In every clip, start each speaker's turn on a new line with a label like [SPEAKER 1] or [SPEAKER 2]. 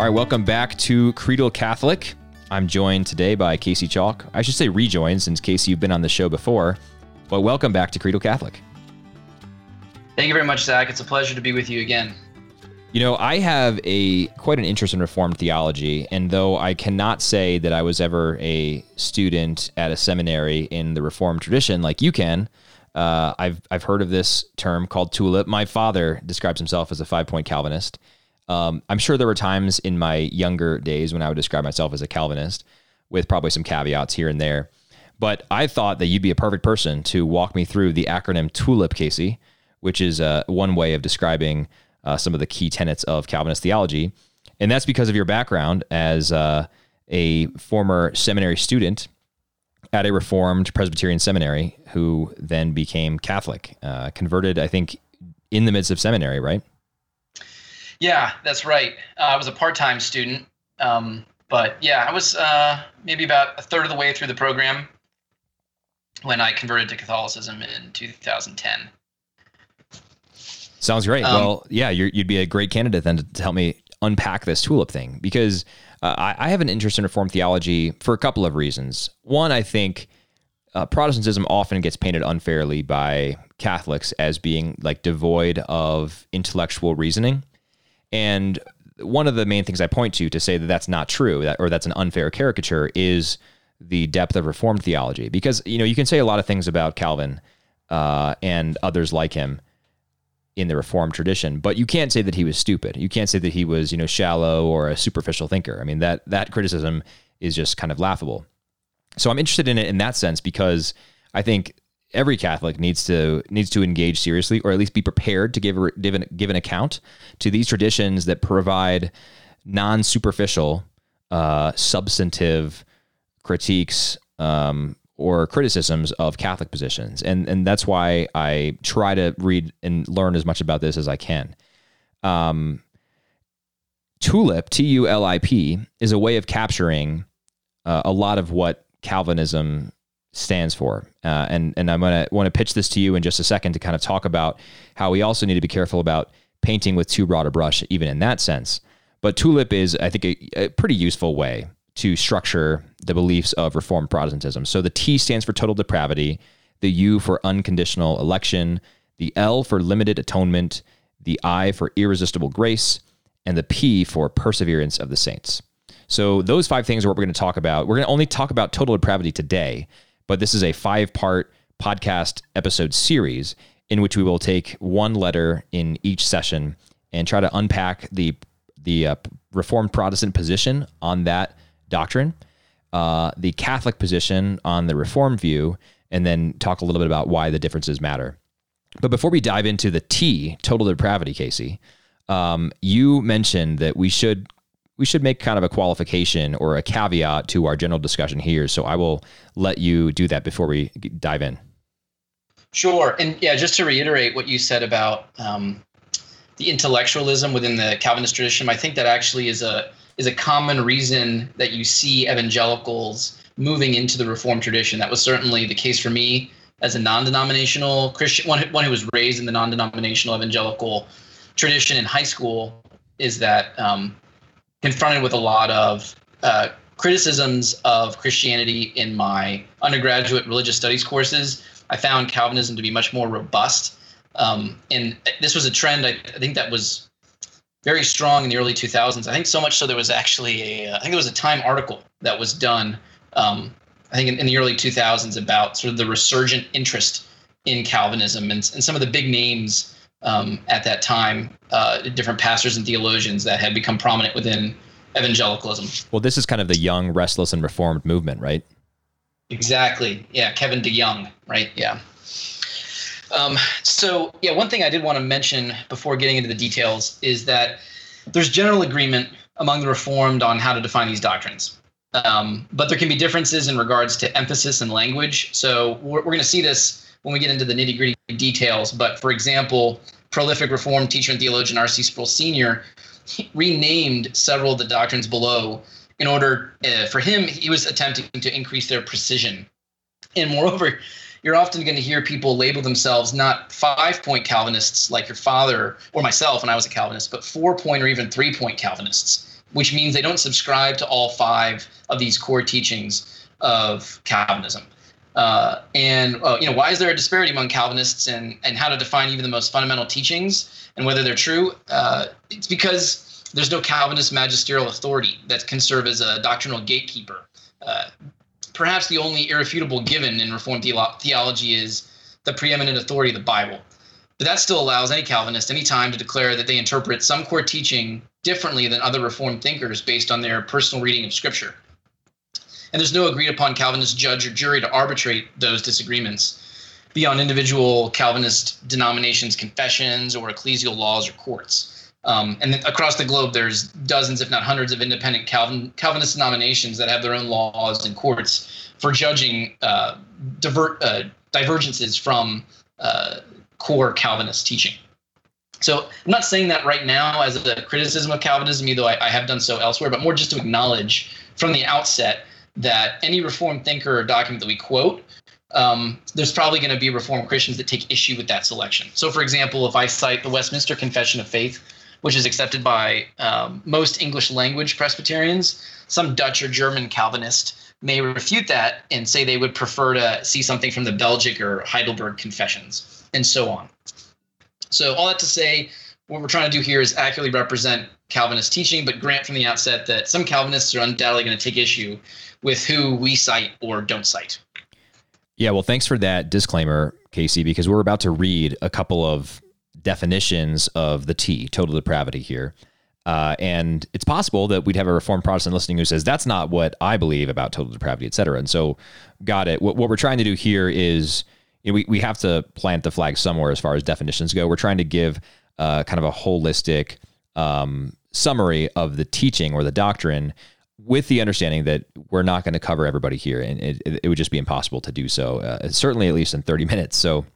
[SPEAKER 1] All right, welcome back to Creedal Catholic. I'm joined today by Casey Chalk. I should say rejoined since Casey, you've been on the show before, but welcome back to Creedal Catholic.
[SPEAKER 2] Thank you very much, Zach. It's a pleasure to be with you again.
[SPEAKER 1] You know, I have a quite an interest in Reformed theology, and though I cannot say that I was ever a student at a seminary in the Reformed tradition like you can, uh, I've I've heard of this term called tulip. My father describes himself as a five point Calvinist. Um, I'm sure there were times in my younger days when I would describe myself as a Calvinist, with probably some caveats here and there. But I thought that you'd be a perfect person to walk me through the acronym TULIP, Casey, which is uh, one way of describing uh, some of the key tenets of Calvinist theology. And that's because of your background as uh, a former seminary student at a Reformed Presbyterian seminary who then became Catholic, uh, converted, I think, in the midst of seminary, right?
[SPEAKER 2] Yeah, that's right. Uh, I was a part-time student, um, but yeah, I was uh, maybe about a third of the way through the program when I converted to Catholicism in 2010.
[SPEAKER 1] Sounds great. Um, well, yeah, you would be a great candidate then to, help me unpack this tulip thing because uh, I, I, have an interest in Reformed theology for a couple of reasons. One, I think uh, Protestantism often gets painted unfairly by Catholics as being like devoid of intellectual reasoning. And one of the main things I point to to say that that's not true, that, or that's an unfair caricature, is the depth of Reformed theology. Because you know you can say a lot of things about Calvin uh, and others like him in the Reformed tradition, but you can't say that he was stupid. You can't say that he was you know shallow or a superficial thinker. I mean that that criticism is just kind of laughable. So I'm interested in it in that sense because I think every Catholic needs to needs to engage seriously, or at least be prepared to give a, give an, give an account to these traditions that provide non superficial, uh, substantive critiques um, or criticisms of Catholic positions, and and that's why I try to read and learn as much about this as I can. Um, Tulip, T U L I P, is a way of capturing uh, a lot of what Calvinism stands for. Uh, and and I'm gonna want to pitch this to you in just a second to kind of talk about how we also need to be careful about painting with too broad a brush, even in that sense. But tulip is, I think, a, a pretty useful way to structure the beliefs of Reformed Protestantism. So the T stands for total depravity, the U for unconditional election, the L for limited atonement, the I for irresistible grace, and the P for perseverance of the saints. So those five things are what we're going to talk about. We're going to only talk about total depravity today but this is a five part podcast episode series in which we will take one letter in each session and try to unpack the the uh, Reformed Protestant position on that doctrine, uh, the Catholic position on the Reformed view, and then talk a little bit about why the differences matter. But before we dive into the T, total depravity, Casey, um, you mentioned that we should we should make kind of a qualification or a caveat to our general discussion here. So I will let you do that before we dive in.
[SPEAKER 2] Sure. And yeah, just to reiterate what you said about um, the intellectualism within the Calvinist tradition, I think that actually is a is a common reason that you see evangelicals moving into the Reformed tradition. That was certainly the case for me as a non-denominational Christian, one, one who was raised in the non-denominational evangelical tradition in high school. Is that um, confronted with a lot of uh, criticisms of Christianity in my undergraduate religious studies courses. I found Calvinism to be much more robust. Um, and this was a trend I, I, think that was very strong in the early 2000s. I think so much so there was actually a, I think there was a Time article that was done, um, I think in, in, the early 2000s about sort of the resurgent interest in Calvinism and, and some of the big names um, at that time, uh, different pastors and theologians that had become prominent within evangelicalism.
[SPEAKER 1] Well, this is kind of the young, restless, and reformed movement, right?
[SPEAKER 2] Exactly. Yeah, Kevin DeYoung, right? Yeah. Um, so, yeah, one thing I did want to mention before getting into the details is that there's general agreement among the Reformed on how to define these doctrines. Um, but there can be differences in regards to emphasis and language. So, we're, we're going to see this when we get into the nitty gritty details. But for example, prolific Reformed teacher and theologian R.C. Sproul Sr. renamed several of the doctrines below in order, uh, for him, he was attempting to increase their precision. And moreover, you're often going to hear people label themselves not five point Calvinists like your father or myself when I was a Calvinist, but four point or even three point Calvinists. which means they don't subscribe to all five of these core teachings of Calvinism. Uh, and uh, you know, why is there a disparity among Calvinists and and how to define even the most fundamental teachings and whether they're true? Uh, it's because there's no Calvinist magisterial authority that can serve as a doctrinal gatekeeper. Uh, perhaps the only irrefutable given in Reformed theology is the preeminent authority of the Bible. But that still allows any Calvinist any time to declare that they interpret some core teaching differently than other Reformed thinkers based on their personal reading of Scripture. And there's no agreed upon Calvinist judge or jury to arbitrate those disagreements beyond individual Calvinist denominations' confessions or ecclesial laws or courts. Um, and across the globe, there's dozens, if not hundreds, of independent Calvin, Calvinist denominations that have their own laws and courts for judging uh, divert, uh, divergences from uh, core Calvinist teaching. So I'm not saying that right now as a criticism of Calvinism, though I, I have done so elsewhere, but more just to acknowledge from the outset that any Reformed thinker or document that we quote, um, there's probably going to be Reformed Christians that take issue with that selection. So, for example, if I cite the Westminster Confession of Faith, which is accepted by um, most English language Presbyterians, some Dutch or German Calvinist may refute that and say they would prefer to see something from the Belgic or Heidelberg confessions and so on. So, all that to say, what we're trying to do here is accurately represent Calvinist teaching, but grant from the outset that some Calvinists are undoubtedly going to take issue with who we cite or don't cite.
[SPEAKER 1] Yeah, well, thanks for that disclaimer, Casey, because we're about to read a couple of definitions of the T, total depravity here. Uh, and it's possible that we'd have a Reformed Protestant listening who says, that's not what I believe about total depravity, et cetera. And so, got it. What, what we're trying to do here is you know, we, we have to plant the flag somewhere as far as definitions go. We're trying to give uh, kind of a holistic um, summary of the teaching or the doctrine with the understanding that we're not going to cover everybody here and it, it, would just be impossible to do so, uh, certainly at least in 30 minutes. So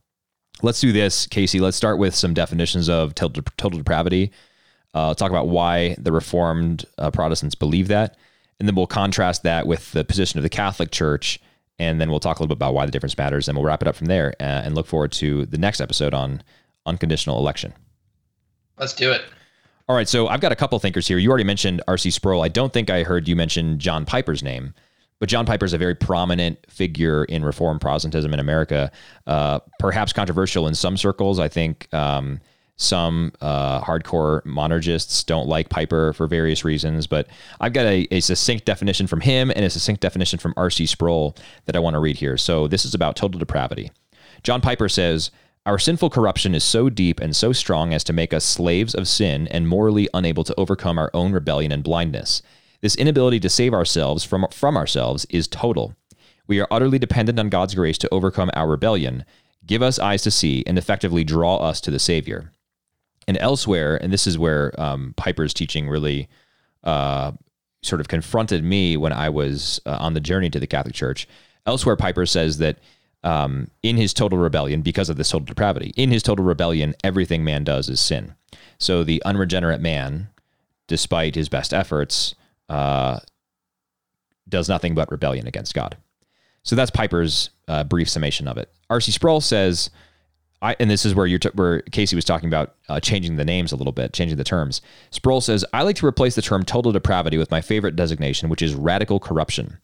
[SPEAKER 1] let's do this, Casey. Let's start with some definitions of total, total depravity. Uh, talk about why the Reformed uh, Protestants believe that. And then we'll contrast that with the position of the Catholic Church and then we'll talk a little bit about why the difference matters, and we'll wrap it up from there. Uh, and look forward to the next episode on unconditional election.
[SPEAKER 2] Let's do it.
[SPEAKER 1] All right, so I've got a couple thinkers here. You already mentioned R.C. Sproul. I don't think I heard you mention John Piper's name, but John Piper is a very prominent figure in Reform Protestantism in America. Uh, perhaps controversial in some circles. I think. Um, some uh, hardcore monergists don't like Piper for various reasons, but I've got a, a succinct definition from him and a succinct definition from R.C. Sproul that I want to read here. So this is about total depravity. John Piper says, Our sinful corruption is so deep and so strong as to make us slaves of sin and morally unable to overcome our own rebellion and blindness. This inability to save ourselves from, from ourselves is total. We are utterly dependent on God's grace to overcome our rebellion, give us eyes to see, and effectively draw us to the Savior and elsewhere, and this is where um, Piper's teaching really uh, sort of confronted me when I was uh, on the journey to the Catholic Church. Elsewhere, Piper says that um, in his total rebellion, because of this total depravity, in his total rebellion, everything man does is sin. So the unregenerate man, despite his best efforts, uh, does nothing but rebellion against God. So that's Piper's uh, brief summation of it. R.C. Sproul says I, and this is where you t- where Casey was talking about uh, changing the names a little bit, changing the terms. Sproul says, "I like to replace the term total depravity with my favorite designation, which is radical corruption."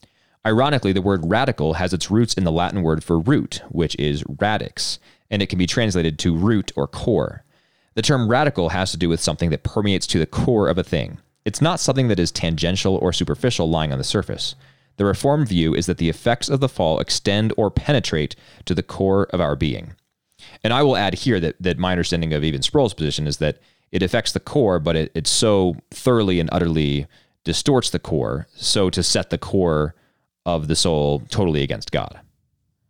[SPEAKER 1] Ironically, the word radical has its roots in the Latin word for root, which is radix, and it can be translated to root or core. The term radical has to do with something that permeates to the core of a thing. It's not something that is tangential or superficial lying on the surface. The Reformed view is that the effects of the fall extend or penetrate to the core of our being. And I will add here that that my understanding of even Sproul's position is that it affects the core, but it, it so thoroughly and utterly distorts the core, so to set the core of the soul totally against God.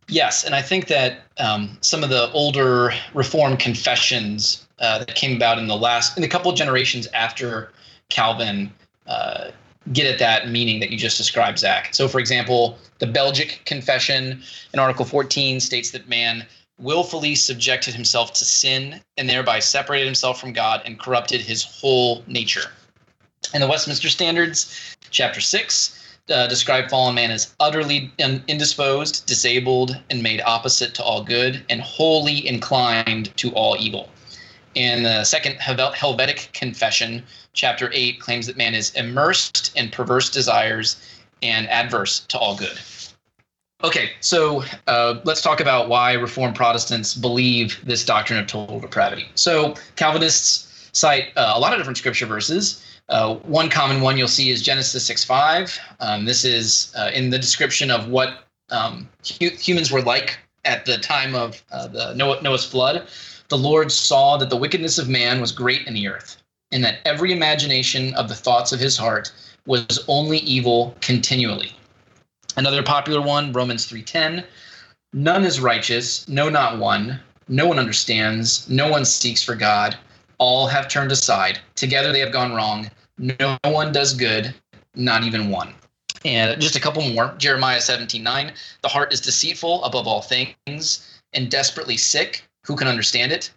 [SPEAKER 2] Yes, and I think that um, some of the older Reformed confessions uh, that came about in the last in a couple of generations after Calvin uh, get at that meaning that you just described, Zach. So, for example, the Belgic Confession in Article 14 states that man willfully subjected himself to sin and thereby separated himself from God and corrupted his whole nature. And the Westminster Standards, chapter 6, uh, describe fallen man as utterly indisposed, disabled, and made opposite to all good, and wholly inclined to all evil. And the second Helvetic Confession, chapter 8, claims that man is immersed in perverse desires and adverse to all good. Okay, so uh, let's talk about why Reformed Protestants believe this doctrine of total depravity. So Calvinists cite uh, a lot of different scripture verses. Uh, one common one you'll see is Genesis 6 5. Um, this is uh, in the description of what um, hu- humans were like at the time of uh, the Noah, Noah's flood. The Lord saw that the wickedness of man was great in the earth, and that every imagination of the thoughts of his heart was only evil continually. Another popular one, Romans 3:10, none is righteous, no not one. No one understands, no one seeks for God. All have turned aside. Together they have gone wrong. No one does good, not even one. And just a couple more. Jeremiah 17:9, the heart is deceitful above all things and desperately sick. Who can understand it?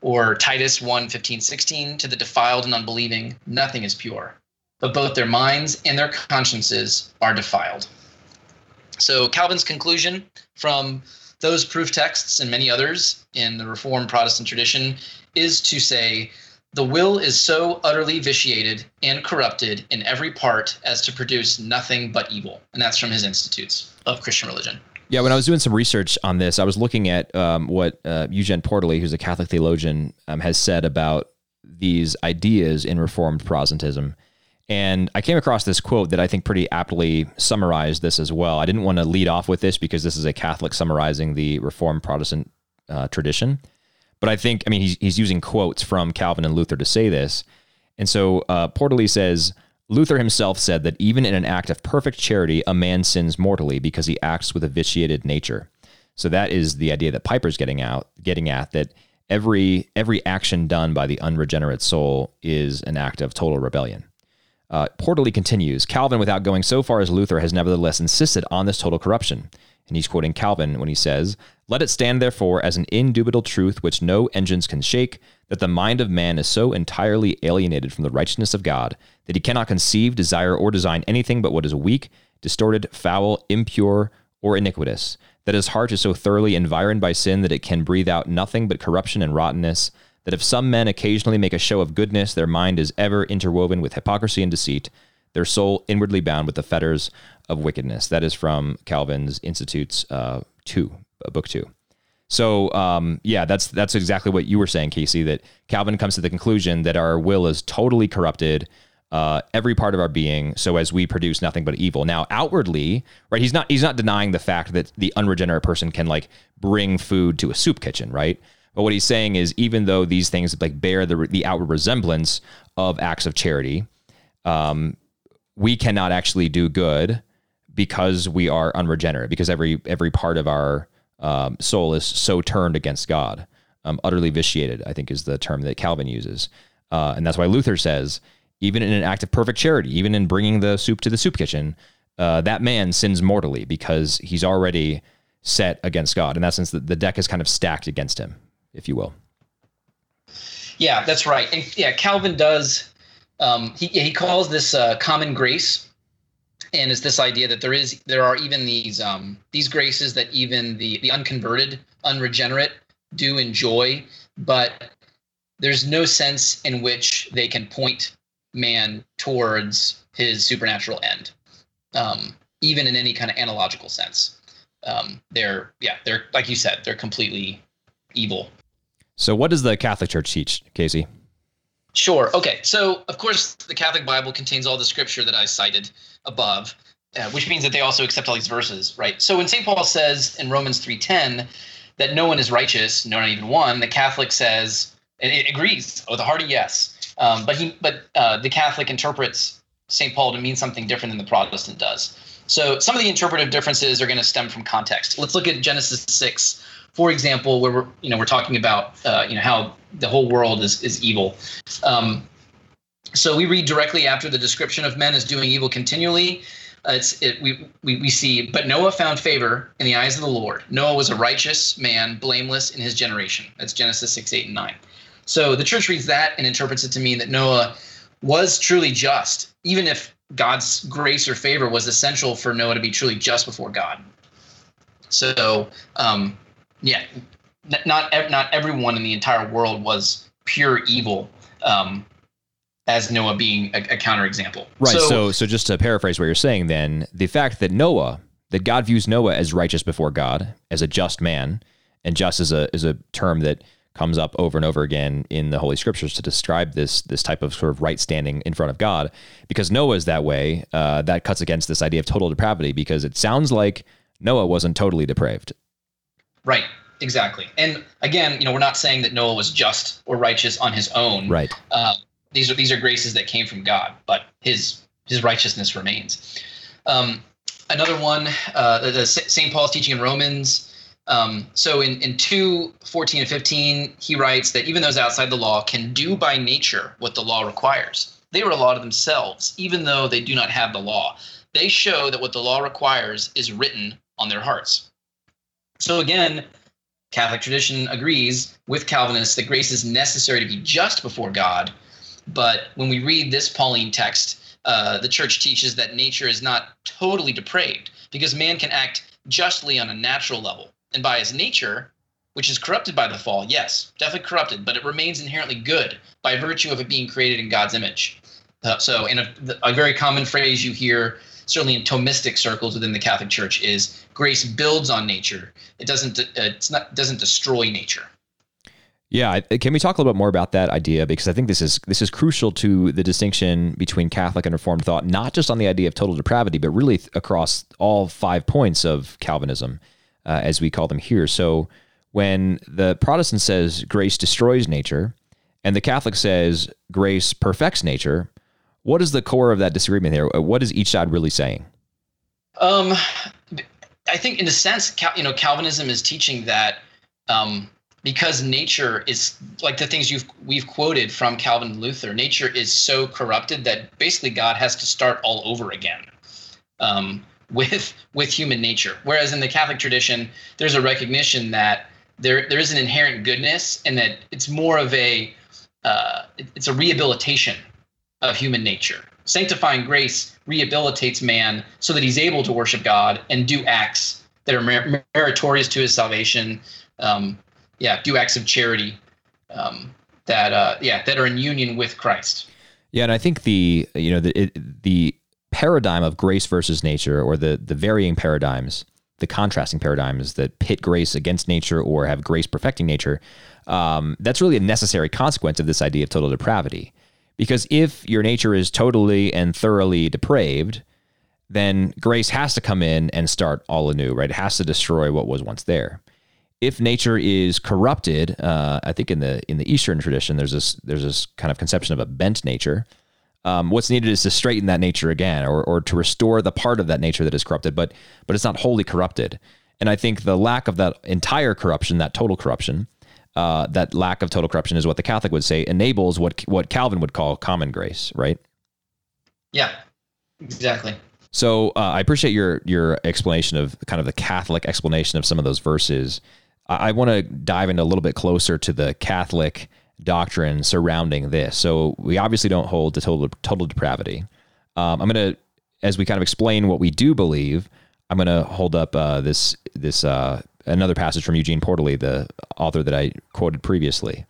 [SPEAKER 2] Or Titus 1 15, 16, to the defiled and unbelieving, nothing is pure, but both their minds and their consciences are defiled. So Calvin's conclusion from those proof texts and many others in the Reformed Protestant tradition is to say the will is so utterly vitiated and corrupted in every part as to produce nothing but evil. And that's from his Institutes of Christian Religion.
[SPEAKER 1] Yeah, when I was doing some research on this, I was looking at um, what uh, Eugene Portalié, who's a Catholic theologian, um, has said about these ideas in Reformed Protestantism. And I came across this quote that I think pretty aptly summarized this as well. I didn't want to lead off with this because this is a Catholic summarizing the Reformed Protestant uh, tradition. But I think, I mean, he's, he's using quotes from Calvin and Luther to say this. And so uh, Portalié says Luther himself said that even in an act of perfect charity, a man sins mortally because he acts with a vitiated nature. So that is the idea that Piper's getting out, getting at that every every action done by the unregenerate soul is an act of total rebellion. Uh, Portalié continues Calvin, without going so far as Luther, has nevertheless insisted on this total corruption. And he's quoting Calvin when he says, Let it stand, therefore, as an indubitable truth which no engines can shake, that the mind of man is so entirely alienated from the righteousness of God that he cannot conceive, desire, or design anything but what is weak, distorted, foul, impure, or iniquitous, that his heart is so thoroughly environed by sin that it can breathe out nothing but corruption and rottenness that if some men occasionally make a show of goodness, their mind is ever interwoven with hypocrisy and deceit, their soul inwardly bound with the fetters of wickedness. That is from Calvin's Institutes uh, two, uh, book two. So um, yeah, that's that's exactly what you were saying, Casey. That Calvin comes to the conclusion that our will is totally corrupted, uh, every part of our being. So as we produce nothing but evil. Now outwardly, right? He's not he's not denying the fact that the unregenerate person can like bring food to a soup kitchen, right? But what he's saying is, even though these things like bear the the outward resemblance of acts of charity, um, we cannot actually do good because we are unregenerate. Because every every part of our um, soul is so turned against God, um, utterly vitiated. I think is the term that Calvin uses, uh, and that's why Luther says, even in an act of perfect charity, even in bringing the soup to the soup kitchen, uh, that man sins mortally because he's already set against God. In that sense, the, the deck is kind of stacked against him if you will.
[SPEAKER 2] Yeah, that's right. And yeah, Calvin does. Um, he he calls this uh, common grace, and it's this idea that there is there are even these um, these graces that even the the unconverted, unregenerate do enjoy, but there's no sense in which they can point man towards his supernatural end, um, even in any kind of analogical sense. Um, they're yeah, they're like you said, they're completely evil.
[SPEAKER 1] So, what does the Catholic Church teach, Casey?
[SPEAKER 2] Sure. Okay. So, of course, the Catholic Bible contains all the scripture that I cited above, uh, which means that they also accept all these verses, right? So, when St. Paul says in Romans 3:10 that no one is righteous, no, not even one, the Catholic says and it agrees with a hearty yes. Um, but he, but uh, the Catholic interprets St. Paul to mean something different than the Protestant does. So, some of the interpretive differences are going to stem from context. Let's look at Genesis 6 for example, where we're you know we're talking about uh, you know how the whole world is is evil. Um, so we read directly after the description of men as doing evil continually. Uh, it's it, we, we we see, but Noah found favor in the eyes of the Lord. Noah was a righteous man, blameless in his generation. That's Genesis six, eight, and nine. So the church reads that and interprets it to mean that Noah was truly just, even if God's grace or favor was essential for Noah to be truly just before God. So um, yeah, not not everyone in the entire world was pure evil. Um, as Noah being a, a counterexample.
[SPEAKER 1] Right. So, so, so just to paraphrase what you're saying, then the fact that Noah, that God views Noah as righteous before God, as a just man, and just is a is a term that comes up over and over again in the Holy Scriptures to describe this this type of sort of right standing in front of God. Because Noah is that way, uh, that cuts against this idea of total depravity. Because it sounds like Noah wasn't totally depraved.
[SPEAKER 2] Right. Exactly. And again, you know, we're not saying that Noah was just or righteous on his own.
[SPEAKER 1] Right.
[SPEAKER 2] Uh, these are these are graces that came from God, but his his righteousness remains. Um, another one, uh, the St. Paul's teaching in Romans um, so in, in 2, 14 and 15, he writes that even those outside the law can do by nature what the law requires. They are a law to themselves, even though they do not have the law. They show that what the law requires is written on their hearts. So again, Catholic tradition agrees with Calvinists that grace is necessary to be just before God. But when we read this Pauline text, uh, the church teaches that nature is not totally depraved because man can act justly on a natural level and by his nature, which is corrupted by the fall, yes, definitely corrupted, but it remains inherently good by virtue of it being created in God's image. Uh, so, in a, a very common phrase you hear, certainly in Thomistic circles within the Catholic Church, is grace builds on nature. It doesn't. Uh, it's not doesn't destroy nature.
[SPEAKER 1] Yeah, can we talk a little bit more about that idea because I think this is this is crucial to the distinction between Catholic and Reformed thought, not just on the idea of total depravity, but really across all five points of Calvinism uh, as we call them here. So when the Protestant says grace destroys nature and the Catholic says grace perfects nature, what is the core of that disagreement there? What is each side really saying?
[SPEAKER 2] Um, I think, in a sense, you know, Calvinism is teaching that um, because nature is like the things you've we've quoted from Calvin and Luther. Nature is so corrupted that basically God has to start all over again. Um, with with human nature. Whereas in the Catholic tradition, there's a recognition that there there is an inherent goodness, and that it's more of a uh, it's a rehabilitation of human nature. Sanctifying grace rehabilitates man so that he's able to worship God and do acts that are mer- meritorious to his salvation. Um, yeah, do acts of charity um, that uh, yeah that are in union with Christ.
[SPEAKER 1] Yeah, and I think the you know the it, the paradigm of grace versus nature, or the the varying paradigms, the contrasting paradigms that pit grace against nature or have grace perfecting nature, um, that's really a necessary consequence of this idea of total depravity. Because if your nature is totally and thoroughly depraved, then grace has to come in and start all anew, right? It has to destroy what was once there. If nature is corrupted, uh, I think in the in the Eastern tradition, there's this there's this kind of conception of a bent nature, um, what's needed is to straighten that nature again, or or to restore the part of that nature that is corrupted, but but it's not wholly corrupted. And I think the lack of that entire corruption, that total corruption, uh, that lack of total corruption is what the Catholic would say enables what what Calvin would call common grace, right?
[SPEAKER 2] Yeah, exactly.
[SPEAKER 1] So uh, I appreciate your your explanation of kind of the Catholic explanation of some of those verses. I, I want to dive into a little bit closer to the Catholic doctrine surrounding this. So we obviously don't hold to total total depravity. Um, I'm going to, as we kind of explain what we do believe, I'm going to hold up uh, this this uh, another passage from Eugene Portalié, the author that I quoted previously.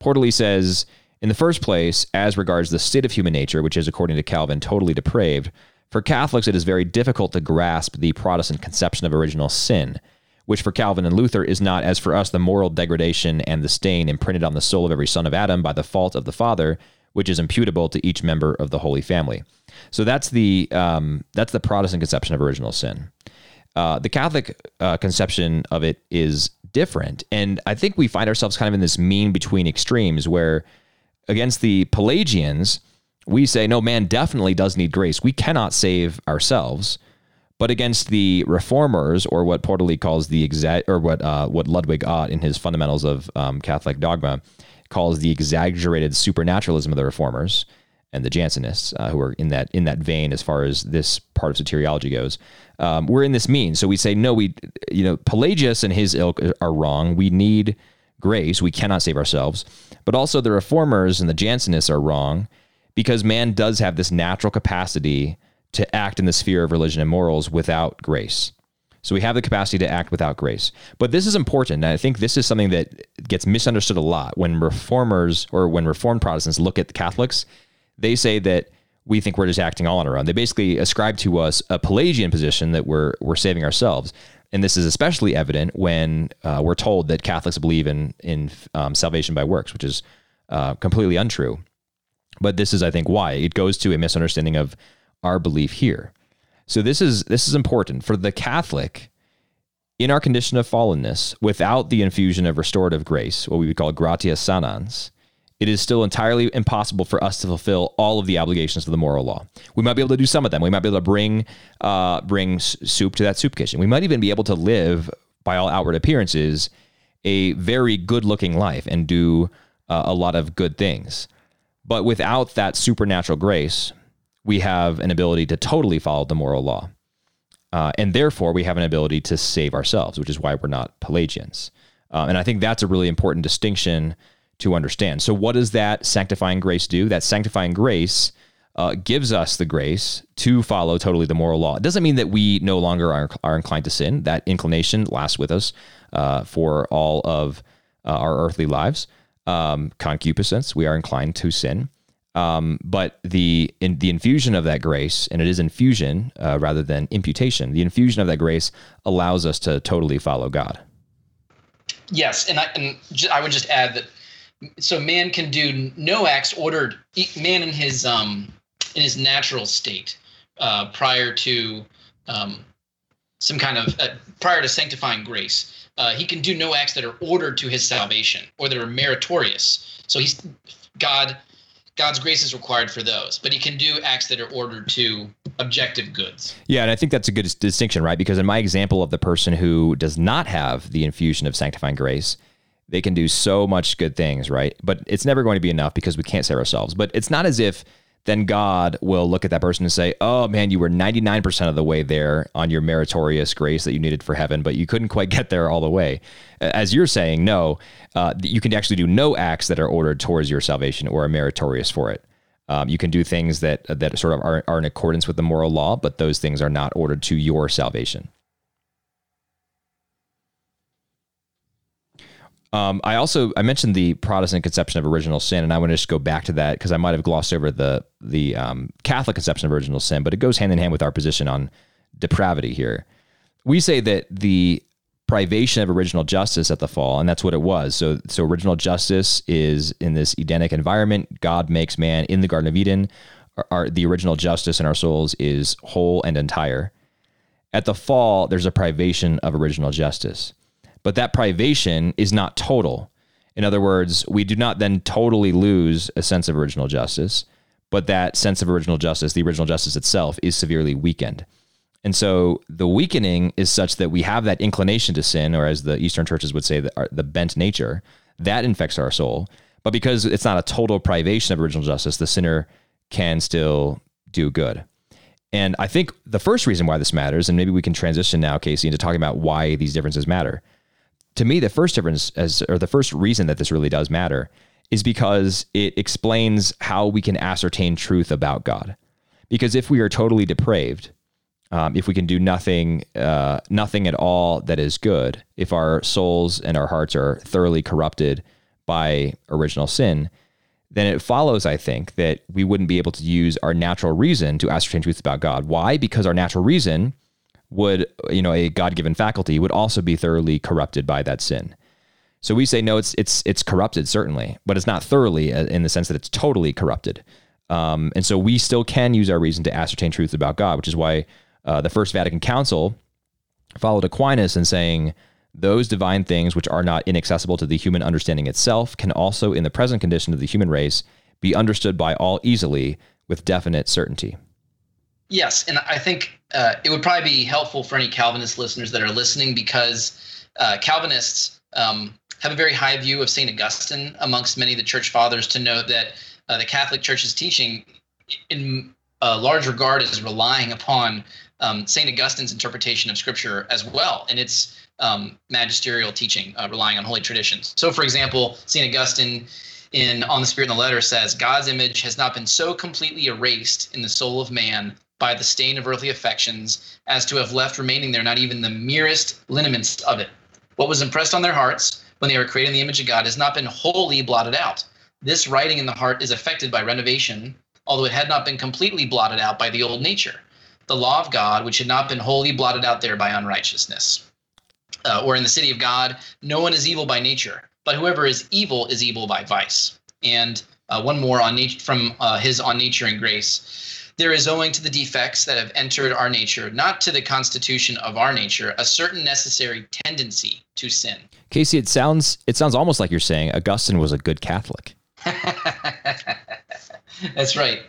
[SPEAKER 1] Portalié says, in the first place, as regards the state of human nature, which is according to Calvin totally depraved, for Catholics it is very difficult to grasp the Protestant conception of original sin which for Calvin and Luther is not, as for us, the moral degradation and the stain imprinted on the soul of every son of Adam by the fault of the Father, which is imputable to each member of the Holy Family. So that's the um, that's the Protestant conception of original sin. Uh, the Catholic uh, conception of it is different, and I think we find ourselves kind of in this mean between extremes, where against the Pelagians, we say no, man definitely does need grace. We cannot save ourselves. But against the reformers, or what Portalié calls the exact, or what uh, what Ludwig Ott in his Fundamentals of um, Catholic Dogma calls the exaggerated supernaturalism of the reformers and the Jansenists, uh, who are in that in that vein as far as this part of soteriology goes. Um, we're in this mean, so we say no. We, you know, Pelagius and his ilk are wrong. We need grace. We cannot save ourselves. But also the reformers and the Jansenists are wrong because man does have this natural capacity to act in the sphere of religion and morals without grace. So we have the capacity to act without grace. But this is important. And I think this is something that gets misunderstood a lot when reformers or when reformed Protestants look at the Catholics. They say that we think we're just acting all on our own. They basically ascribe to us a Pelagian position that we're we're saving ourselves. And this is especially evident when uh, we're told that Catholics believe in in um, salvation by works, which is uh, completely untrue. But this is, I think, why it goes to a misunderstanding of our belief here. So this is this is important for the Catholic in our condition of fallenness, without the infusion of restorative grace, what we would call gratia sanans, it is still entirely impossible for us to fulfill all of the obligations of the moral law. We might be able to do some of them. We might be able to bring uh, bring soup to that soup kitchen. We might even be able to live, by all outward appearances, a very good looking life and do uh, a lot of good things. But without that supernatural grace, we have an ability to totally follow the moral law. Uh, and therefore, we have an ability to save ourselves, which is why we're not Pelagians. Um, and I think that's a really important distinction to understand. So, what does that sanctifying grace do? That sanctifying grace uh, gives us the grace to follow totally the moral law. It doesn't mean that we no longer are, are inclined to sin. That inclination lasts with us uh, for all of uh, our earthly lives. Um, concupiscence, we are inclined to sin. Um, but the in the infusion of that grace, and it is infusion uh, rather than imputation. The infusion of that grace allows us to totally follow God.
[SPEAKER 2] Yes, and I and I would just add that so man can do no acts ordered man in his um in his natural state uh, prior to um, some kind of uh, prior to sanctifying grace. Uh, he can do no acts that are ordered to his salvation or that are meritorious. So he's God God's grace is required for those, but he can do acts that are ordered to objective goods.
[SPEAKER 1] Yeah, and I think that's a good distinction, right? Because in my example of the person who does not have the infusion of sanctifying grace, they can do so much good things, right? But it's never going to be enough because we can't save ourselves. But it's not as if then God will look at that person and say, Oh man, you were 99% of the way there on your meritorious grace that you needed for heaven, but you couldn't quite get there all the way. As you're saying, no, uh, you can actually do no acts that are ordered towards your salvation or are meritorious for it. Um, you can do things that that sort of are, are in accordance with the moral law, but those things are not ordered to your salvation. Um, I also I mentioned the Protestant conception of original sin, and I want to just go back to that because I might have glossed over the the um, Catholic conception of original sin, but it goes hand in hand with our position on depravity here. We say that the privation of original justice at the fall, and that's what it was. So, so original justice is in this Edenic environment. God makes man in the Garden of Eden. Our, our, the original justice in our souls is whole and entire. At the fall, there's a privation of original justice but that privation is not total. In other words, we do not then totally lose a sense of original justice, but that sense of original justice, the original justice itself, is severely weakened. And so the weakening is such that we have that inclination to sin, or as the Eastern churches would say, the, the bent nature, that infects our soul. But because it's not a total privation of original justice, the sinner can still do good. And I think the first reason why this matters, and maybe we can transition now, Casey, into talking about why these differences matter to me, the first difference, as or the first reason that this really does matter, is because it explains how we can ascertain truth about God. Because if we are totally depraved, um, if we can do nothing, uh, nothing at all that is good, if our souls and our hearts are thoroughly corrupted by original sin, then it follows, I think, that we wouldn't be able to use our natural reason to ascertain truth about God. Why? Because our natural reason would, you know, a God given faculty would also be thoroughly corrupted by that sin. So we say, no, it's, it's, it's corrupted, certainly, but it's not thoroughly uh, in the sense that it's totally corrupted. Um, and so we still can use our reason to ascertain truth about God, which is why uh, the First Vatican Council followed Aquinas in saying, those divine things which are not inaccessible to the human understanding itself can also, in the present condition of the human race, be understood by all easily with definite certainty.
[SPEAKER 2] Yes, and I think uh, it would probably be helpful for any Calvinist listeners that are listening because uh, Calvinists um, have a very high view of St. Augustine amongst many of the church fathers to note that uh, the Catholic Church's teaching, in a large regard, is relying upon um, St. Augustine's interpretation of Scripture as well, and its um, magisterial teaching, uh, relying on holy traditions. So, for example, St. Augustine in On the Spirit and the Letter says, God's image has not been so completely erased in the soul of man by the stain of earthly affections, as to have left remaining there not even the merest lineaments of it. What was impressed on their hearts when they were created in the image of God has not been wholly blotted out. This writing in the heart is affected by renovation, although it had not been completely blotted out by the old nature, the law of God, which had not been wholly blotted out there by unrighteousness. Uh, or in the city of God, no one is evil by nature, but whoever is evil is evil by vice. And uh, one more on nature from uh, his on nature and grace. There is owing to the defects that have entered our nature, not to the constitution of our nature, a certain necessary tendency to sin.
[SPEAKER 1] Casey, it sounds it sounds almost like you're saying Augustine was a good Catholic.
[SPEAKER 2] That's right.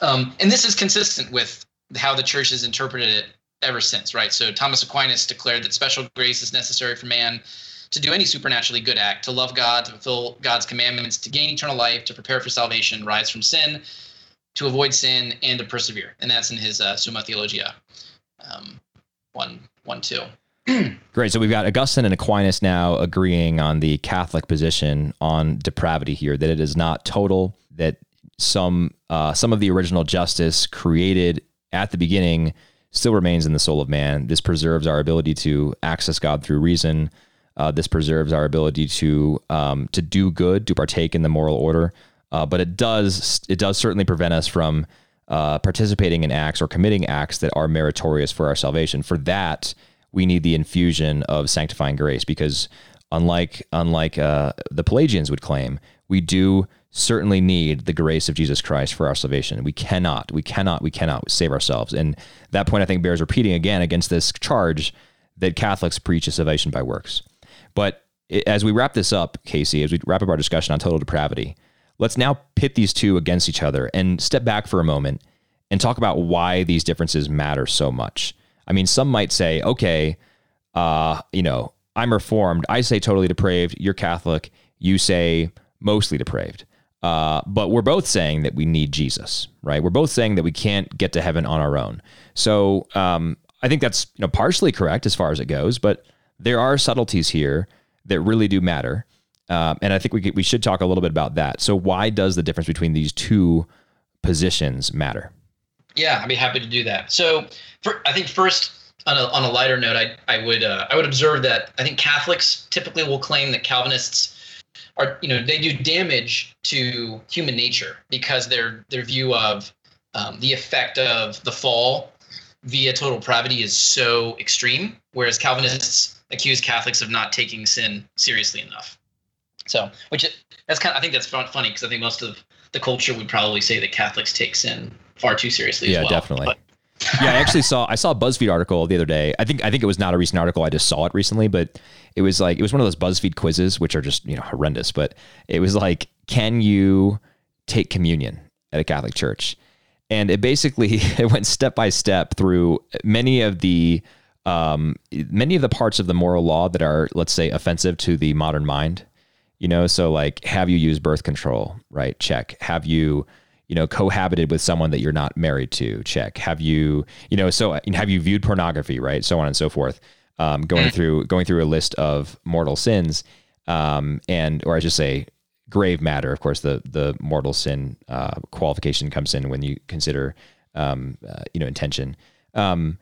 [SPEAKER 2] Um, and this is consistent with how the church has interpreted it ever since, right? So Thomas Aquinas declared that special grace is necessary for man to do any supernaturally good act, to love God, to fulfill God's commandments, to gain eternal life, to prepare for salvation, rise from sin, to avoid sin, and to persevere. And that's in his uh, Summa Theologia, um, one, one, two.
[SPEAKER 1] Great. So we've got Augustine and Aquinas now agreeing on the Catholic position on depravity here, that it is not total, that some uh, some of the original justice created at the beginning still remains in the soul of man. This preserves our ability to access God through reason. Uh, this preserves our ability to um, to do good, to partake in the moral order. Uh, but it does it does certainly prevent us from uh, participating in acts or committing acts that are meritorious for our salvation. For that, we need the infusion of sanctifying grace, because unlike unlike uh, the Pelagians would claim, we do certainly need the grace of Jesus Christ for our salvation. We cannot, we cannot, we cannot save ourselves. And that point, I think, bears repeating again against this charge that Catholics preach a salvation by works. But as we wrap this up, Casey, as we wrap up our discussion on total depravity, let's now pit these two against each other and step back for a moment and talk about why these differences matter so much. I mean, some might say, okay, uh, you know, I'm reformed. I say totally depraved. You're Catholic. You say mostly depraved. Uh, but we're both saying that we need Jesus, right? We're both saying that we can't get to heaven on our own. So um, I think that's you know partially correct as far as it goes, but there are subtleties here that really do matter, um, and I think we we should talk a little bit about that. So why does the difference between these two positions matter?
[SPEAKER 2] Yeah, I'd be happy to do that. So for, I think first on a, on a lighter note, I, I would uh, I would observe that I think Catholics typically will claim that Calvinists are you know they do damage to human nature because their their view of um, the effect of the fall via total depravity is so extreme, whereas Calvinists accuse Catholics of not taking sin seriously enough. So, which that's kind of I think that's funny because I think most of the culture would probably say that Catholics take sin far too seriously.
[SPEAKER 1] Yeah,
[SPEAKER 2] well.
[SPEAKER 1] definitely.
[SPEAKER 2] But,
[SPEAKER 1] yeah, I actually saw I saw a BuzzFeed article the other day. I think I think it was not a recent article. I just saw it recently, but it was like it was one of those BuzzFeed quizzes, which are just you know horrendous. But it was like, can you take communion at a Catholic church? And it basically it went step by step through many of the um, many of the parts of the moral law that are, let's say, offensive to the modern mind. You know, so like, have you used birth control? Right? Check. Have you you know, cohabited with someone that you're not married to? Check. Have you, you know, so have you viewed pornography? Right. So on and so forth. Um, going mm. through going through a list of mortal sins, um, and or I should say, grave matter. Of course, the the mortal sin uh, qualification comes in when you consider, um, uh, you know, intention. Um,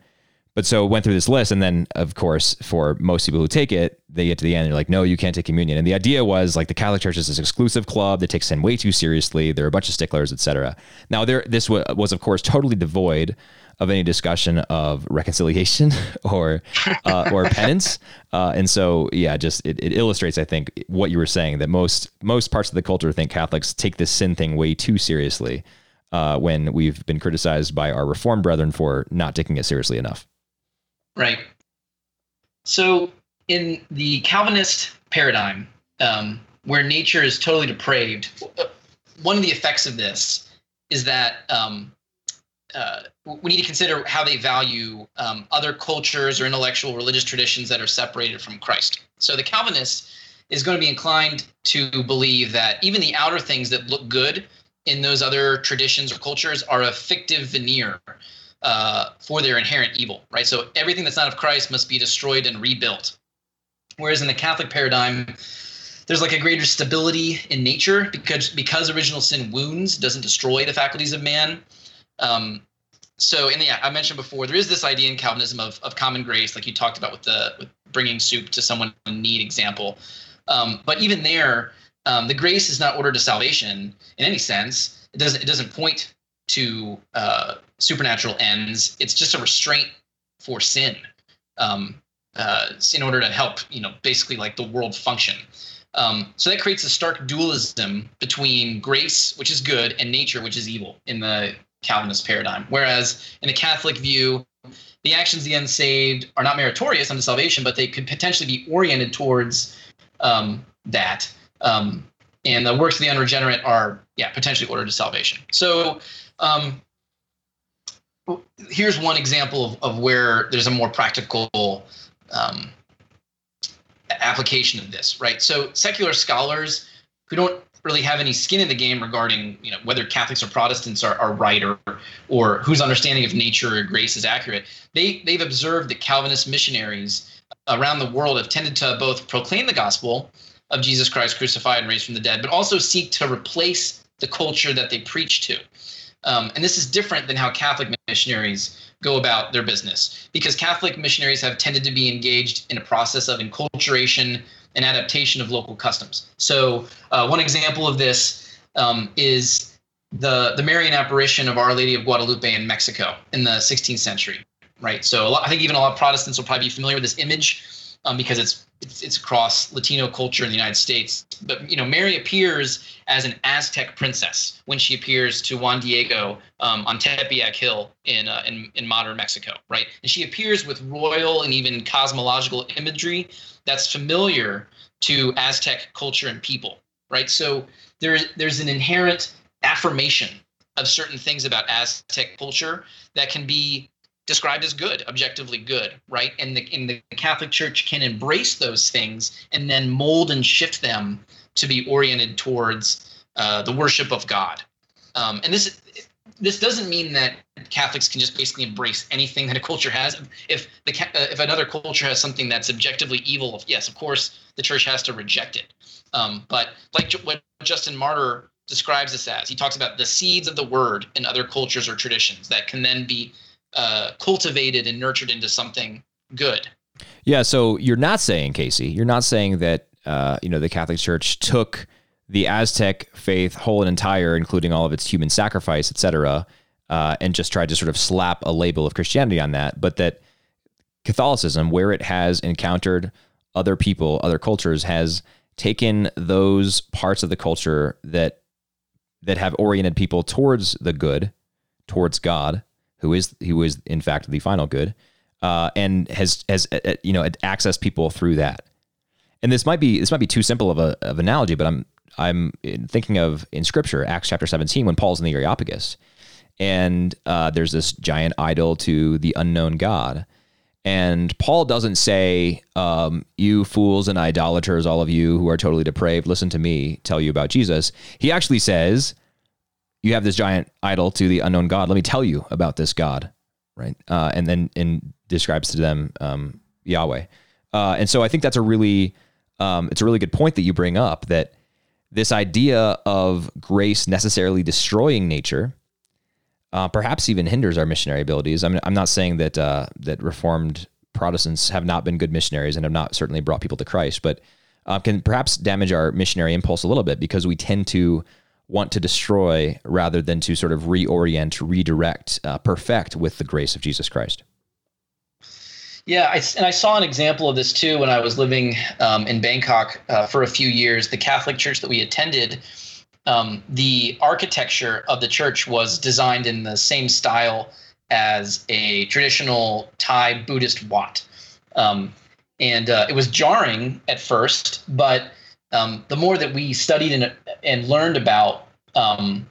[SPEAKER 1] but so went through this list, and then of course, for most people who take it, they get to the end, and they're like, "No, you can't take communion." And the idea was like the Catholic Church is this exclusive club that takes sin way too seriously. There are a bunch of sticklers, etc. Now, there this w- was of course totally devoid of any discussion of reconciliation or uh, or penance, uh, and so yeah, just it, it illustrates, I think, what you were saying that most most parts of the culture think Catholics take this sin thing way too seriously. Uh, when we've been criticized by our Reformed brethren for not taking it seriously enough.
[SPEAKER 2] Right. So in the Calvinist paradigm, um, where nature is totally depraved, one of the effects of this is that um, uh, we need to consider how they value um, other cultures or intellectual religious traditions that are separated from Christ. So the Calvinist is going to be inclined to believe that even the outer things that look good in those other traditions or cultures are a fictive veneer uh, for their inherent evil, right? So everything that's not of Christ must be destroyed and rebuilt. Whereas in the Catholic paradigm, there's like a greater stability in nature because because original sin wounds doesn't destroy the faculties of man. Um, so in the I mentioned before, there is this idea in Calvinism of, of common grace, like you talked about with the with bringing soup to someone in need example. Um, but even there, um, the grace is not ordered to salvation in any sense. It doesn't it doesn't point to uh, supernatural ends. It's just a restraint for sin, um, uh, in order to help you know basically like the world function. Um, so that creates a stark dualism between grace, which is good, and nature, which is evil, in the Calvinist paradigm. Whereas in the Catholic view, the actions of the unsaved are not meritorious unto salvation, but they could potentially be oriented towards um, that. Um, and the works of the unregenerate are, yeah, potentially ordered to salvation. So um, here's one example of, of where there's a more practical um, application of this, right? So secular scholars who don't really have any skin in the game regarding you know whether Catholics or Protestants are, are right or or whose understanding of nature or grace is accurate. They they've observed that Calvinist missionaries around the world have tended to both proclaim the gospel of Jesus Christ crucified and raised from the dead, but also seek to replace the culture that they preach to. Um, and this is different than how Catholic missionaries go about their business, because Catholic missionaries have tended to be engaged in a process of enculturation and adaptation of local customs. So, uh, one example of this um, is the the Marian apparition of Our Lady of Guadalupe in Mexico in the 16th century, right? So, lot, I think even a lot of Protestants will probably be familiar with this image um, because it's, it's it's across Latino culture in the United States. But you know, Mary appears as an Aztec princess when she appears to Juan Diego um, on Tepeyac Hill in, uh, in in modern Mexico, right? And she appears with royal and even cosmological imagery that's familiar to Aztec culture and people, right? So there's there's an inherent affirmation of certain things about Aztec culture that can be described as good, objectively good, right? And the in the Catholic Church can embrace those things and then mold and shift them to be oriented towards uh, the worship of God. Um, and this this doesn't mean that Catholics can just basically embrace anything that a culture has. If the uh, if another culture has something that's objectively evil, yes, of course the church has to reject it. Um, but like what Justin Martyr describes this as, he talks about the seeds of the word in other cultures or traditions that can then be uh, cultivated and nurtured into something good.
[SPEAKER 1] Yeah. So you're not saying, Casey, you're not saying that uh, you know the Catholic Church took the Aztec faith whole and entire, including all of its human sacrifice, etc., uh, and just tried to sort of slap a label of Christianity on that, but that Catholicism, where it has encountered other people, other cultures, has taken those parts of the culture that that have oriented people towards the good, towards God, who is who is in fact the final good, uh, and has has uh, uh you know accessed people through that. And this might be this might be too simple of a of analogy, but I'm I'm thinking of in Scripture, Acts chapter 17, when Paul's in the Areopagus, and uh, there's this giant idol to the unknown God. And Paul doesn't say, um, You fools and idolaters, all of you who are totally depraved, listen to me tell you about Jesus. He actually says, You have this giant idol to the unknown God. Let me tell you about this God. Right. Uh, and then and describes to them um, Yahweh. Uh, and so I think that's a really um, it's a really good point that you bring up that this idea of grace necessarily destroying nature uh, perhaps even hinders our missionary abilities. I'm, I'm not saying that uh, that Reformed Protestants have not been good missionaries and have not certainly brought people to Christ, but uh, can perhaps damage our missionary impulse a little bit because we tend to want to destroy rather than to sort of reorient, redirect, uh, perfect with the grace of Jesus Christ.
[SPEAKER 2] Yeah, I, and I saw an example of this too when I was living um, in Bangkok uh, for a few years. The Catholic church that we attended, um, the architecture of the church was designed in the same style as a traditional Thai Buddhist Wat. Um, and uh, it was jarring at first, but um, the more that we studied and, and learned about um,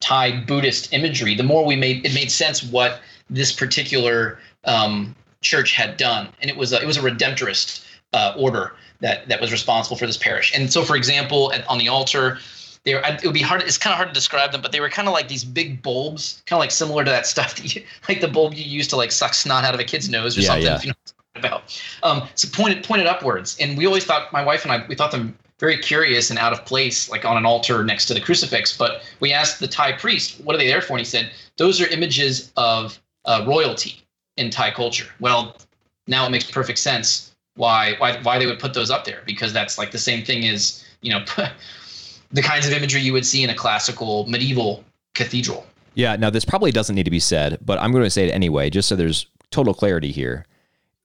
[SPEAKER 2] Thai Buddhist imagery, the more we made it made sense what this particular um, church had done, and it was a, it was a redemptorist uh, order that that was responsible for this parish. And so, for example, at, on the altar, they were, it would be hard. It's kind of hard to describe them, but they were kind of like these big bulbs, kind of like similar to that stuff that you, like the bulb you use to like suck snot out of a kid's nose or yeah, something. Yeah. You know about. Um, so pointed pointed upwards, and we always thought my wife and I we thought them very curious and out of place, like on an altar next to the crucifix. But we asked the Thai priest, "What are they there for?" And he said, "Those are images of uh, royalty in Thai culture." Well, now it makes perfect sense why why why they would put those up there because that's like the same thing as you know the kinds of imagery you would see in a classical medieval cathedral.
[SPEAKER 1] Yeah, now this probably doesn't need to be said, but I'm going to say it anyway, just so there's total clarity here.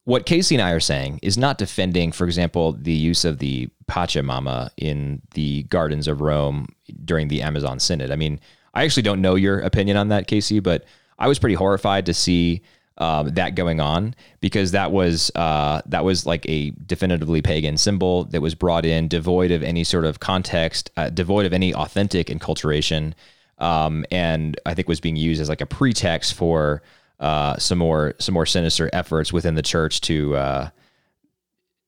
[SPEAKER 1] What Casey and I are saying is not defending, for example, the use of the Pachamama in the gardens of Rome during the Amazon Synod. I mean, I actually don't know your opinion on that, Casey, but I was pretty horrified to see um, that going on because that was uh, that was like a definitively pagan symbol that was brought in devoid of any sort of context, uh, devoid of any authentic enculturation um, and I think was being used as like a pretext for uh, some more some more sinister efforts within the church to uh,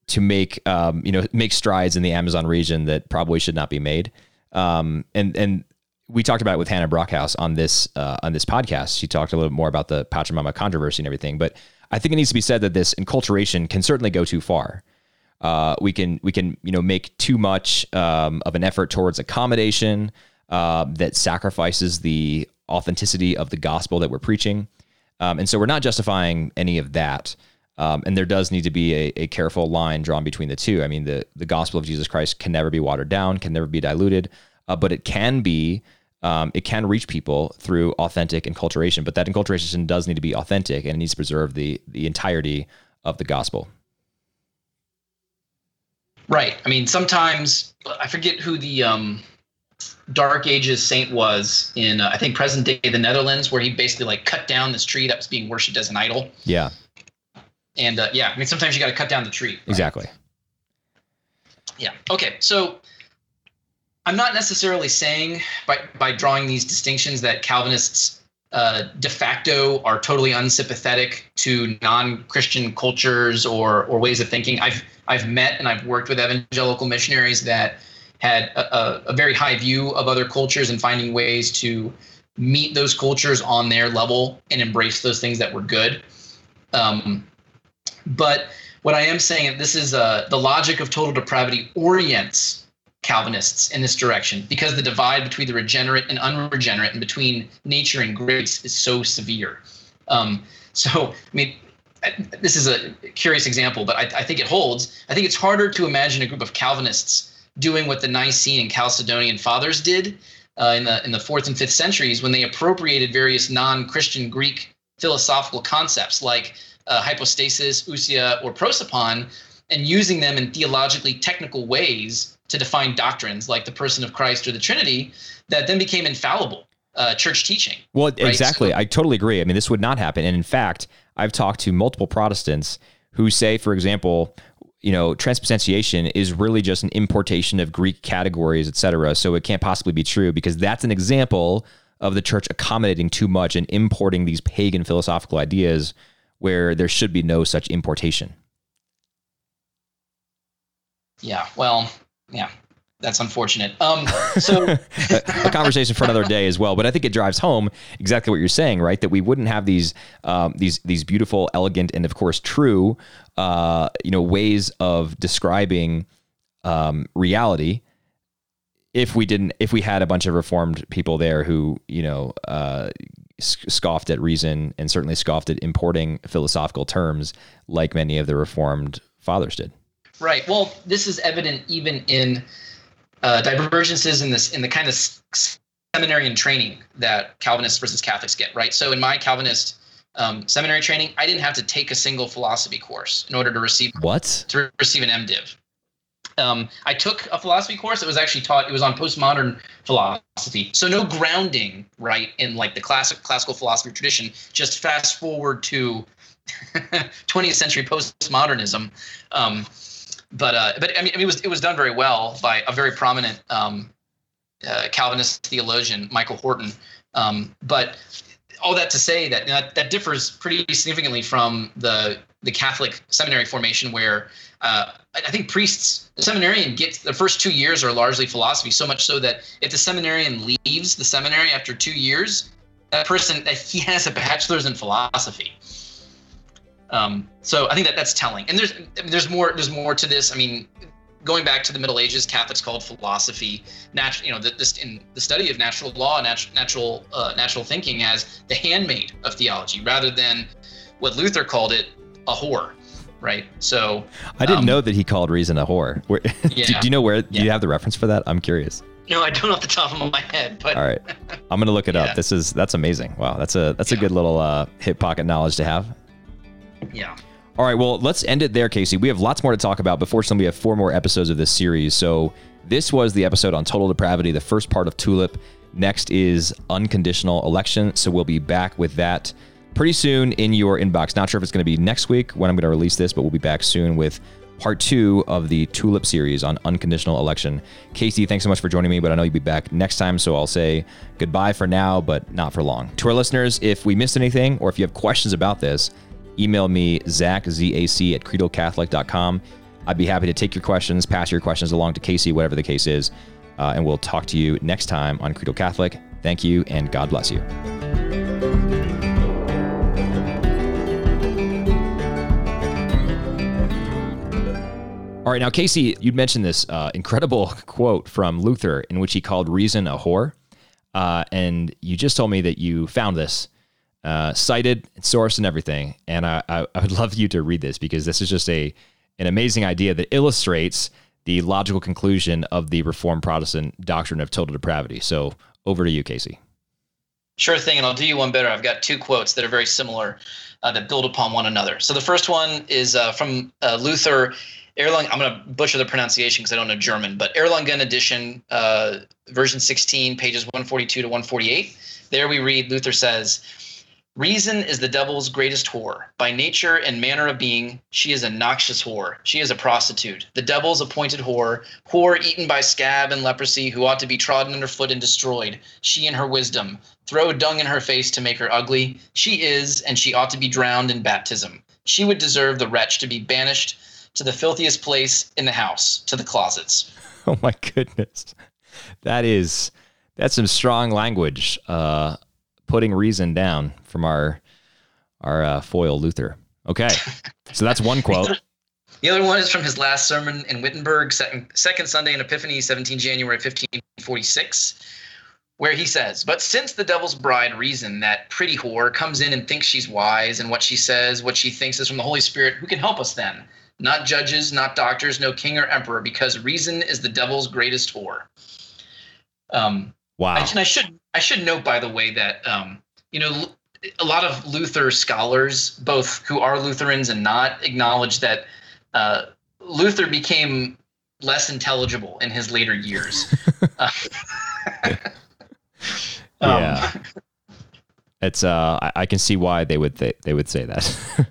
[SPEAKER 1] to make um, you know make strides in the Amazon region that probably should not be made. Um, and and we talked about it with Hannah Brockhaus on this uh, on this podcast. She talked a little bit more about the Pachamama controversy and everything. But I think it needs to be said that this enculturation can certainly go too far. Uh, we can we can you know make too much um, of an effort towards accommodation uh, that sacrifices the authenticity of the gospel that we're preaching. Um, and so we're not justifying any of that. Um, and there does need to be a, a, careful line drawn between the two. I mean, the, the gospel of Jesus Christ can never be watered down, can never be diluted, uh, but it can be, um, it can reach people through authentic enculturation. But that enculturation does need to be authentic and it needs to preserve the, the entirety of the gospel.
[SPEAKER 2] Right. I mean, sometimes I forget who the um, Dark Ages saint was in uh, I think present day the Netherlands, where he basically like cut down this tree that was being worshipped as an idol.
[SPEAKER 1] Yeah.
[SPEAKER 2] And uh, yeah, I mean sometimes you got to cut down the tree. Right?
[SPEAKER 1] Exactly.
[SPEAKER 2] Yeah. Okay. So I'm not necessarily saying by by drawing these distinctions that Calvinists uh, de facto are totally unsympathetic to non-Christian cultures or or ways of thinking. I've I've met and I've worked with evangelical missionaries that had a, a, very high view of other cultures and finding ways to meet those cultures on their level and embrace those things that were good. Um, but what I am saying, this is uh, the logic of total depravity orients Calvinists in this direction because the divide between the regenerate and unregenerate and between nature and grace is so severe. Um, so, I mean, this is a curious example, but I, I think it holds. I think it's harder to imagine a group of Calvinists doing what the Nicene and Chalcedonian fathers did uh, in the in the fourth and fifth centuries when they appropriated various non-Christian Greek philosophical concepts like uh, hypostasis, ousia, or prosopon, and using them in theologically technical ways to define doctrines like the person of Christ or the Trinity that then became infallible uh, church teaching.
[SPEAKER 1] Well, right? exactly. So, I totally agree. I mean, this would not happen. And in fact, I've talked to multiple Protestants who say, for example, you know, transubstantiation is really just an importation of Greek categories, et cetera. So it can't possibly be true because that's an example of the church accommodating too much and importing these pagan philosophical ideas where there should be no such importation.
[SPEAKER 2] Yeah, well, yeah, that's unfortunate. Um, so
[SPEAKER 1] a conversation for another day as well. But I think it drives home exactly what you're saying, right? That we wouldn't have these um, these these beautiful, elegant, and of course true, uh, you know, ways of describing um, reality if we didn't if we had a bunch of reformed people there who you know uh, scoffed at reason and certainly scoffed at importing philosophical terms like many of the reformed fathers did.
[SPEAKER 2] Right. Well, this is evident even in uh, divergences in this in the kind of seminary and training that Calvinists versus Catholics get, right? So in my Calvinist um, seminary training, I didn't have to take a single philosophy course in order to receive
[SPEAKER 1] what
[SPEAKER 2] to receive an MDiv. Um, I took a philosophy course that was actually taught. It was on postmodern philosophy, so no grounding, right, in like the classic classical philosophy tradition. Just fast forward to 20th century postmodernism. Um, but uh, but I mean, it was it was done very well by a very prominent um, uh, Calvinist theologian, Michael Horton. Um, but all that to say that, that that differs pretty significantly from the the Catholic seminary formation, where uh, I think priests, seminarian gets the first two years are largely philosophy. So much so that if the seminarian leaves the seminary after two years, that person that he has a bachelor's in philosophy. Um, so I think that that's telling. And there's I mean, there's more there's more to this. I mean, going back to the Middle Ages, Catholics called philosophy, natural, you know, the, this in the study of natural law, natural natural uh, natural thinking as the handmaid of theology, rather than what Luther called it, a whore, right? So
[SPEAKER 1] I didn't um, know that he called reason a whore. Where, yeah. do, do, you know where? Do yeah. you have the reference for that? I'm curious.
[SPEAKER 2] No, I don't off the top of my head. But
[SPEAKER 1] all right, I'm gonna look it yeah. up. This is that's amazing. Wow, that's a that's a good little uh, hip pocket knowledge to have.
[SPEAKER 2] Yeah.
[SPEAKER 1] All right, well, let's end it there, Casey. We have lots more to talk about, but fortunately, we have four more episodes of this series. So, this was the episode on total depravity, the first part of Tulip. Next is unconditional election. So, we'll be back with that pretty soon in your inbox. Not sure if it's going to be next week when I'm going to release this, but we'll be back soon with part two of the Tulip series on unconditional election. Casey, thanks so much for joining me, but I know you'll be back next time, so I'll say goodbye for now, but not for long. To our listeners, if we missed anything or if you have questions about this, email me, Zach, Z-A-C, at credocatholic.com. I'd be happy to take your questions, pass your questions along to Casey, whatever the case is, uh, and we'll talk to you next time on Credo Catholic. Thank you, and God bless you. All right, now Casey, you'd mentioned this uh, incredible quote from Luther in which he called reason a whore, uh, and you just told me that you found this uh, cited, source, and everything. And I, I, I would love you to read this because this is just a an amazing idea that illustrates the logical conclusion of the Reformed Protestant doctrine of total depravity. So over to you, Casey.
[SPEAKER 2] Sure thing, and I'll do you one better. I've got two quotes that are very similar uh, that build upon one another. So the first one is uh, from uh, Luther. Erlang, I'm going to butcher the pronunciation because I don't know German, but Erlangen edition, uh, version 16, pages 142 to 148. There we read Luther says, Reason is the devil's greatest whore. By nature and manner of being, she is a noxious whore. She is a prostitute, the devil's appointed whore, whore eaten by scab and leprosy, who ought to be trodden underfoot and destroyed. She and her wisdom, throw dung in her face to make her ugly. She is, and she ought to be drowned in baptism. She would deserve the wretch to be banished to the filthiest place in the house, to the closets.
[SPEAKER 1] Oh my goodness. That is that's some strong language. Uh putting reason down from our our uh, foil Luther. Okay, so that's one quote.
[SPEAKER 2] The other one is from his last sermon in Wittenberg, second, second Sunday in Epiphany, 17 January 1546, where he says, But since the devil's bride, reason, that pretty whore, comes in and thinks she's wise, and what she says, what she thinks is from the Holy Spirit, who can help us then? Not judges, not doctors, no king or emperor, because reason is the devil's greatest whore. Um,
[SPEAKER 1] wow. I,
[SPEAKER 2] and I should I should note, by the way, that um, you know a lot of Luther scholars, both who are Lutherans and not, acknowledge that uh, Luther became less intelligible in his later years. uh,
[SPEAKER 1] yeah, um, it's uh, I, I, can see why they would th- they would say that.